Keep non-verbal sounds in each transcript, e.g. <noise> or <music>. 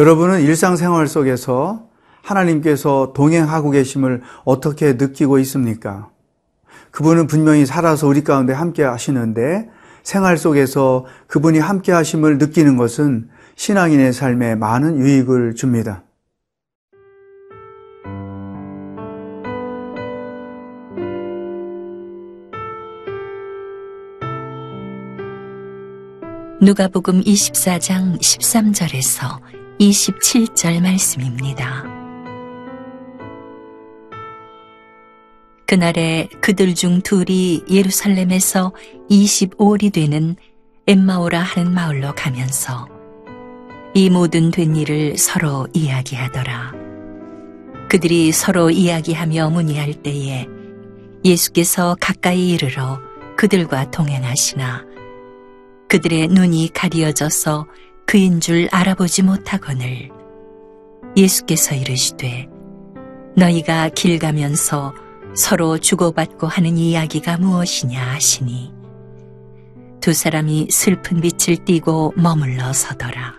여러분은 일상생활 속에서 하나님께서 동행하고 계심을 어떻게 느끼고 있습니까? 그분은 분명히 살아서 우리 가운데 함께 하시는데 생활 속에서 그분이 함께 하심을 느끼는 것은 신앙인의 삶에 많은 유익을 줍니다. 누가복음 24장 13절에서 27절 말씀입니다. 그날에 그들 중 둘이 예루살렘에서 25일이 되는 엠마오라 하는 마을로 가면서 이 모든 된 일을 서로 이야기하더라. 그들이 서로 이야기하며 문의할 때에 예수께서 가까이 이르러 그들과 동행하시나 그들의 눈이 가리어져서 그인 줄 알아보지 못하거늘 예수께서 이르시되 너희가 길 가면서 서로 주고받고 하는 이야기가 무엇이냐 하시니 두 사람이 슬픈 빛을 띠고 머물러 서더라.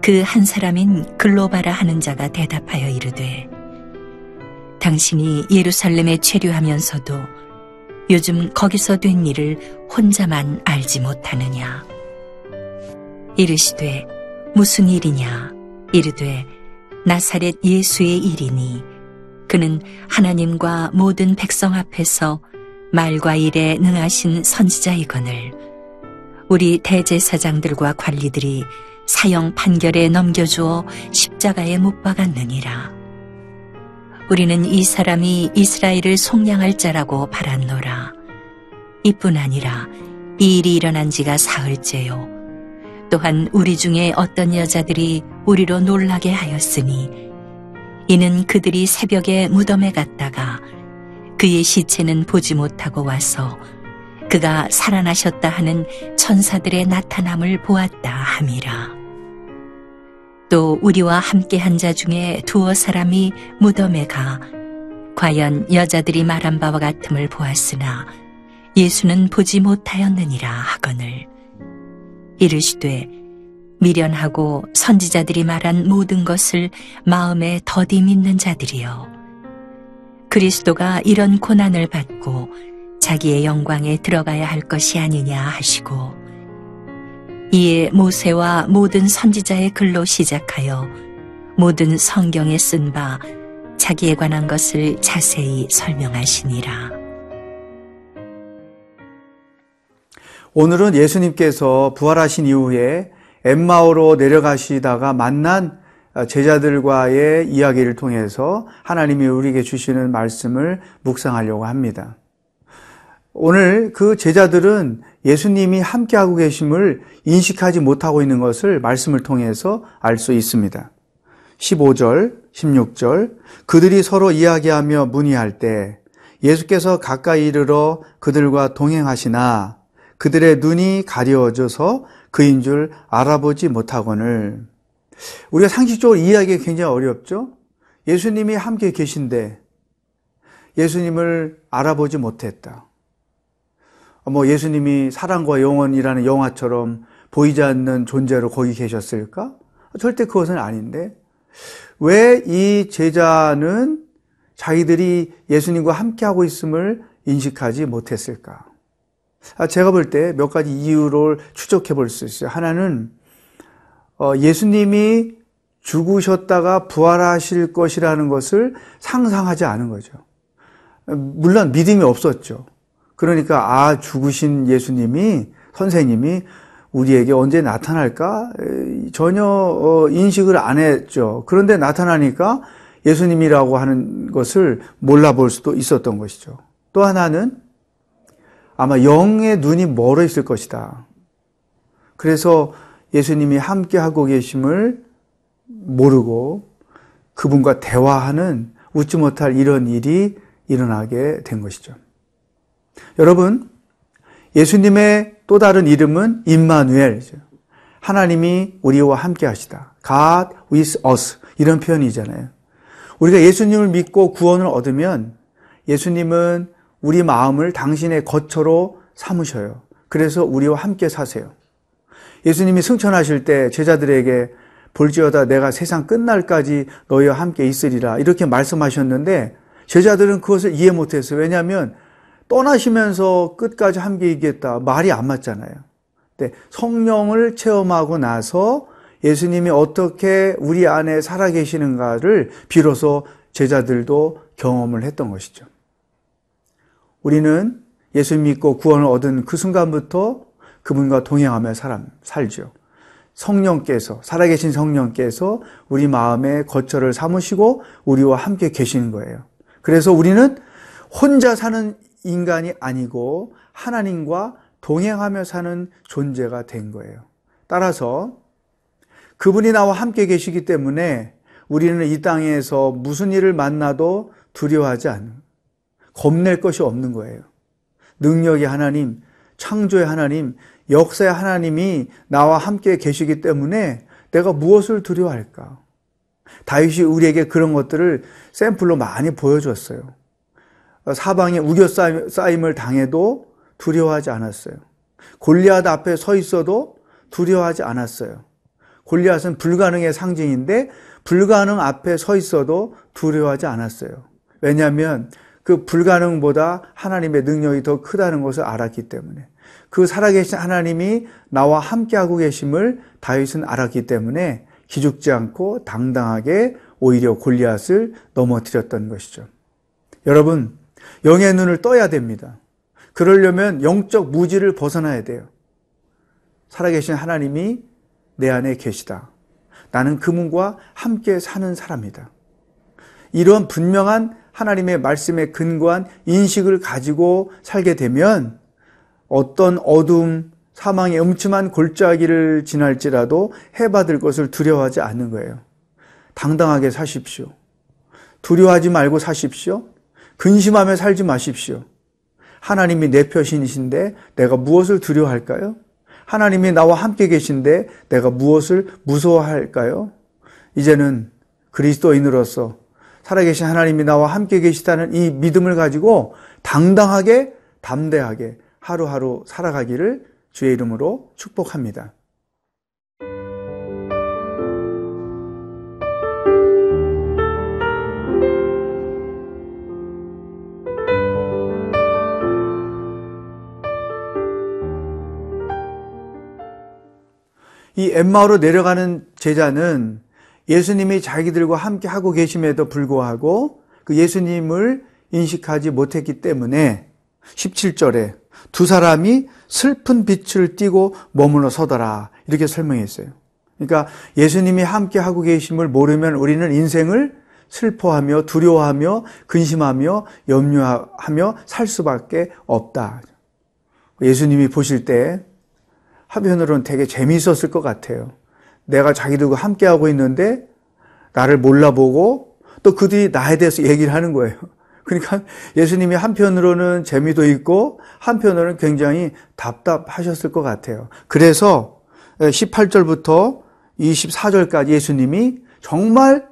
그 한 사람인 글로바라 하는 자가 대답하여 이르되 당신이 예루살렘에 체류하면서도 요즘 거기서 된 일을 혼자만 알지 못하느냐 이르시되 무슨 일이냐? 이르되 나사렛 예수의 일이니 그는 하나님과 모든 백성 앞에서 말과 일에 능하신 선지자이거늘 우리 대제사장들과 관리들이 사형 판결에 넘겨주어 십자가에 못 박았느니라. 우리는 이 사람이 이스라엘을 속량할 자라고 바랐노라. 이뿐 아니라 이 일이 일어난 지가 사흘째요 또한 우리 중에 어떤 여자들이 우리로 놀라게 하였으니 이는 그들이 새벽에 무덤에 갔다가 그의 시체는 보지 못하고 와서 그가 살아나셨다 하는 천사들의 나타남을 보았다 함이라. 또 우리와 함께 한 자 중에 두어 사람이 무덤에 가 과연 여자들이 말한 바와 같음을 보았으나 예수는 보지 못하였느니라 하거늘 이르시되 미련하고 선지자들이 말한 모든 것을 마음에 더디 믿는 자들이여 그리스도가 이런 고난을 받고 자기의 영광에 들어가야 할 것이 아니냐 하시고 이에 모세와 모든 선지자의 글로 시작하여 모든 성경에 쓴 바 자기에 관한 것을 자세히 설명하시니라. 오늘은 예수님께서 부활하신 이후에 엠마오로 내려가시다가 만난 제자들과의 이야기를 통해서 하나님이 우리에게 주시는 말씀을 묵상하려고 합니다. 오늘 그 제자들은 예수님이 함께하고 계심을 인식하지 못하고 있는 것을 말씀을 통해서 알 수 있습니다. 15절, 16절, 그들이 서로 이야기하며 문의할 때 예수께서 가까이 이르러 그들과 동행하시나 그들의 눈이 가려워져서 그인 줄 알아보지 못하거늘 우리가 상식적으로 이해하기 굉장히 어렵죠? 예수님이 함께 계신데 예수님을 알아보지 못했다. 뭐 예수님이 사랑과 영원이라는 영화처럼 보이지 않는 존재로 거기 계셨을까? 절대 그것은 아닌데 왜 이 제자는 자기들이 예수님과 함께하고 있음을 인식하지 못했을까? 아, 제가 볼 때 몇 가지 이유를 추적해 볼 수 있어요. 하나는 어, 예수님이 죽으셨다가 부활하실 것이라는 것을 상상하지 않은 거죠. 물론 믿음이 없었죠. 그러니까 아 죽으신 예수님이 선생님이 우리에게 언제 나타날까 전혀 어, 인식을 안 했죠. 그런데 나타나니까 예수님이라고 하는 것을 몰라볼 수도 있었던 것이죠. 또 하나는 아마 영의 눈이 멀어 있을 것이다. 그래서 예수님이 함께 하고 계심을 모르고 그분과 대화하는 웃지 못할 이런 일이 일어나게 된 것이죠. 여러분, 예수님의 또 다른 이름은 임마누엘이죠. 하나님이 우리와 함께 하시다. God with us. 이런 표현이잖아요. 우리가 예수님을 믿고 구원을 얻으면 예수님은 우리 마음을 당신의 거처로 삼으셔요. 그래서 우리와 함께 사세요. 예수님이 승천하실 때 제자들에게 볼지어다 내가 세상 끝날까지 너희와 함께 있으리라. 이렇게 말씀하셨는데 제자들은 그것을 이해 못했어요. 왜냐하면 떠나시면서 끝까지 함께 있겠다. 말이 안 맞잖아요. 네, 성령을 체험하고 나서 예수님이 어떻게 우리 안에 살아계시는가를 비로소 제자들도 경험을 했던 것이죠. 우리는 예수 믿고 구원을 얻은 그 순간부터 그분과 동행하며 사람, 살죠. 성령께서, 살아계신 성령께서 우리 마음에 거처를 삼으시고 우리와 함께 계시는 거예요. 그래서 우리는 혼자 사는 인간이 아니고 하나님과 동행하며 사는 존재가 된 거예요. 따라서 그분이 나와 함께 계시기 때문에 우리는 이 땅에서 무슨 일을 만나도 두려워하지 않는, 겁낼 것이 없는 거예요. 능력의 하나님, 창조의 하나님, 역사의 하나님이 나와 함께 계시기 때문에 내가 무엇을 두려워할까? 다윗이 우리에게 그런 것들을 샘플로 많이 보여줬어요. 사방에 우겨싸임을 당해도 두려워하지 않았어요. 골리앗 앞에 서 있어도 두려워하지 않았어요. 골리앗은 불가능의 상징인데 불가능 앞에 서 있어도 두려워하지 않았어요. 왜냐하면 그 불가능보다 하나님의 능력이 더 크다는 것을 알았기 때문에 그 살아계신 하나님이 나와 함께하고 계심을 다윗은 알았기 때문에 기죽지 않고 당당하게 오히려 골리앗을 넘어뜨렸던 것이죠. 여러분, 영의 눈을 떠야 됩니다. 그러려면 영적 무지를 벗어나야 돼요. 살아계신 하나님이 내 안에 계시다. 나는 그분과 함께 사는 사람이다. 이런 분명한 하나님의 말씀에 근거한 인식을 가지고 살게 되면 어떤 어둠, 사망의 음침한 골짜기를 지날지라도 해받을 것을 두려워하지 않는 거예요. 당당하게 사십시오. 두려워하지 말고 사십시오. 근심하며 살지 마십시오. 하나님이 내 표신이신데 내가 무엇을 두려워할까요? 하나님이 나와 함께 계신데 내가 무엇을 무서워할까요? 이제는 그리스도인으로서 살아계신 하나님이 나와 함께 계시다는 이 믿음을 가지고 당당하게 담대하게 하루하루 살아가기를 주의 이름으로 축복합니다. 이 엠마오로 내려가는 제자는 예수님이 자기들과 함께 하고 계심에도 불구하고 그 예수님을 인식하지 못했기 때문에 17절에 두 사람이 슬픈 빛을 띠고 머물러 서더라. 이렇게 설명했어요. 그러니까 예수님이 함께 하고 계심을 모르면 우리는 인생을 슬퍼하며 두려워하며 근심하며 염려하며 살 수밖에 없다. 예수님이 보실 때 한편으로는 되게 재미있었을 것 같아요. 내가 자기들과 함께하고 있는데 나를 몰라보고 또 그들이 나에 대해서 얘기를 하는 거예요. <laughs> 그러니까 예수님이 한편으로는 재미도 있고 한편으로는 굉장히 답답하셨을 것 같아요. 그래서 18절부터 24절까지 예수님이 정말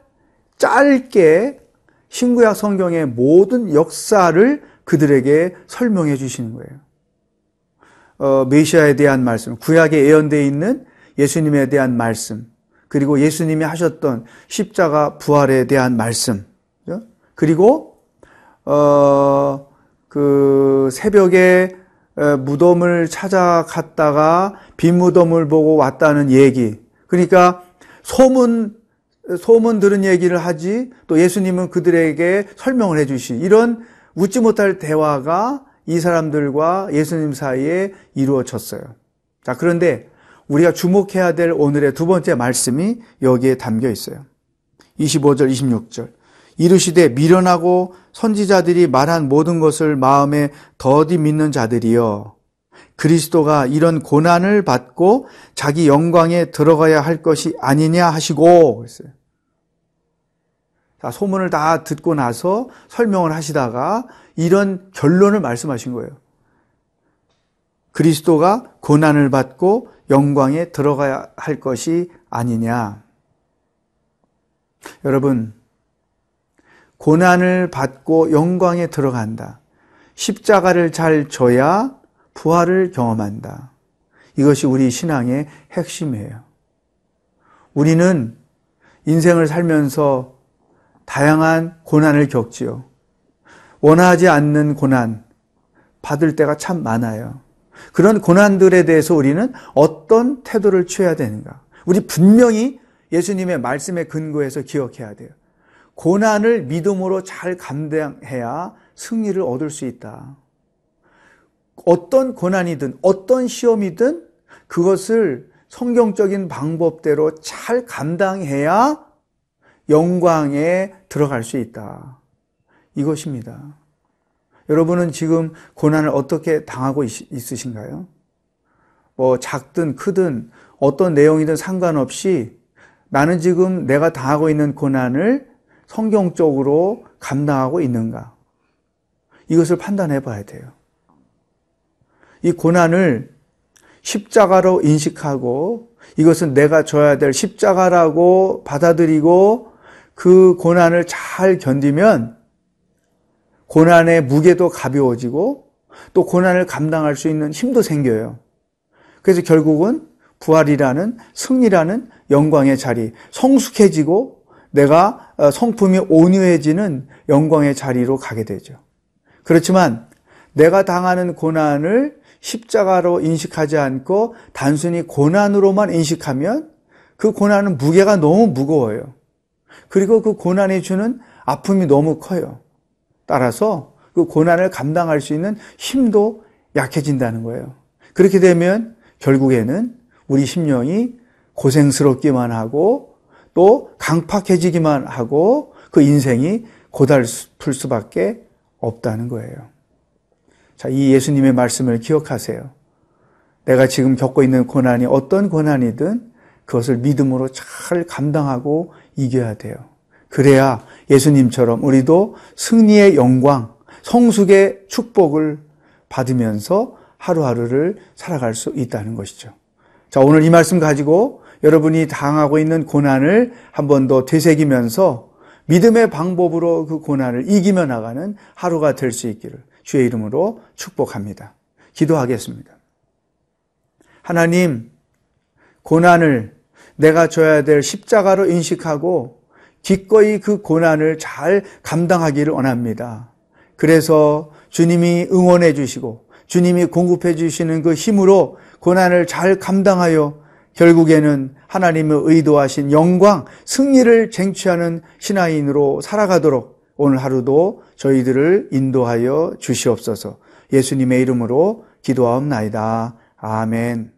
짧게 신구약 성경의 모든 역사를 그들에게 설명해 주시는 거예요. 어, 메시아에 대한 말씀, 구약에 예언되어 있는 예수님에 대한 말씀, 그리고 예수님이 하셨던 십자가 부활에 대한 말씀, 그리고 어, 그 새벽에 무덤을 찾아갔다가 빈 무덤을 보고 왔다는 얘기. 그러니까 소문 소문 들은 얘기를 하지 또 예수님은 그들에게 설명을 해주시 이런 웃지 못할 대화가 이 사람들과 예수님 사이에 이루어졌어요. 자 그런데 우리가 주목해야 될 오늘의 두 번째 말씀이 여기에 담겨 있어요. 25절, 26절. 이르시되 미련하고 선지자들이 말한 모든 것을 마음에 더디 믿는 자들이여 그리스도가 이런 고난을 받고 자기 영광에 들어가야 할 것이 아니냐 하시고 그랬어요. 자, 소문을 다 듣고 나서 설명을 하시다가 이런 결론을 말씀하신 거예요. 그리스도가 고난을 받고 영광에 들어가야 할 것이 아니냐. 여러분, 고난을 받고 영광에 들어간다. 십자가를 잘 져야 부활을 경험한다. 이것이 우리 신앙의 핵심이에요. 우리는 인생을 살면서 다양한 고난을 겪지요. 원하지 않는 고난 받을 때가 참 많아요. 그런 고난들에 대해서 우리는 어떤 태도를 취해야 되는가? 우리 분명히 예수님의 말씀에 근거해서 기억해야 돼요. 고난을 믿음으로 잘 감당해야 승리를 얻을 수 있다. 어떤 고난이든 어떤 시험이든 그것을 성경적인 방법대로 잘 감당해야 영광에 들어갈 수 있다. 이것입니다. 여러분은 지금 고난을 어떻게 당하고 있, 있으신가요? 뭐 작든 크든 어떤 내용이든 상관없이 나는 지금 내가 당하고 있는 고난을 성경적으로 감당하고 있는가? 이것을 판단해 봐야 돼요. 이 고난을 십자가로 인식하고 이것은 내가 져야 될 십자가라고 받아들이고 그 고난을 잘 견디면 고난의 무게도 가벼워지고 또 고난을 감당할 수 있는 힘도 생겨요. 그래서 결국은 부활이라는 승리라는 영광의 자리, 성숙해지고 내가 어, 성품이 온유해지는 영광의 자리로 가게 되죠. 그렇지만 내가 당하는 고난을 십자가로 인식하지 않고 단순히 고난으로만 인식하면 그 고난은 무게가 너무 무거워요. 그리고 그 고난이 주는 아픔이 너무 커요. 따라서 그 고난을 감당할 수 있는 힘도 약해진다는 거예요. 그렇게 되면 결국에는 우리 심령이 고생스럽기만 하고 또 강팍해지기만 하고 그 인생이 고달플 수밖에 없다는 거예요. 자, 이 예수님의 말씀을 기억하세요. 내가 지금 겪고 있는 고난이 어떤 고난이든 그것을 믿음으로 잘 감당하고 이겨야 돼요. 그래야 예수님처럼 우리도 승리의 영광, 성숙의 축복을 받으면서 하루하루를 살아갈 수 있다는 것이죠. 자, 오늘 이 말씀 가지고 여러분이 당하고 있는 고난을 한 번 더 되새기면서 믿음의 방법으로 그 고난을 이기며 나가는 하루가 될 수 있기를 주의 이름으로 축복합니다. 기도하겠습니다. 하나님, 고난을 내가 져야 될 십자가로 인식하고 기꺼이 그 고난을 잘 감당하기를 원합니다. 그래서 주님이 응원해 주시고 주님이 공급해 주시는 그 힘으로 고난을 잘 감당하여 결국에는 하나님의 의도하신 영광, 승리를 쟁취하는 신하인으로 살아가도록 오늘 하루도 저희들을 인도하여 주시옵소서 예수님의 이름으로 기도하옵나이다. 아멘.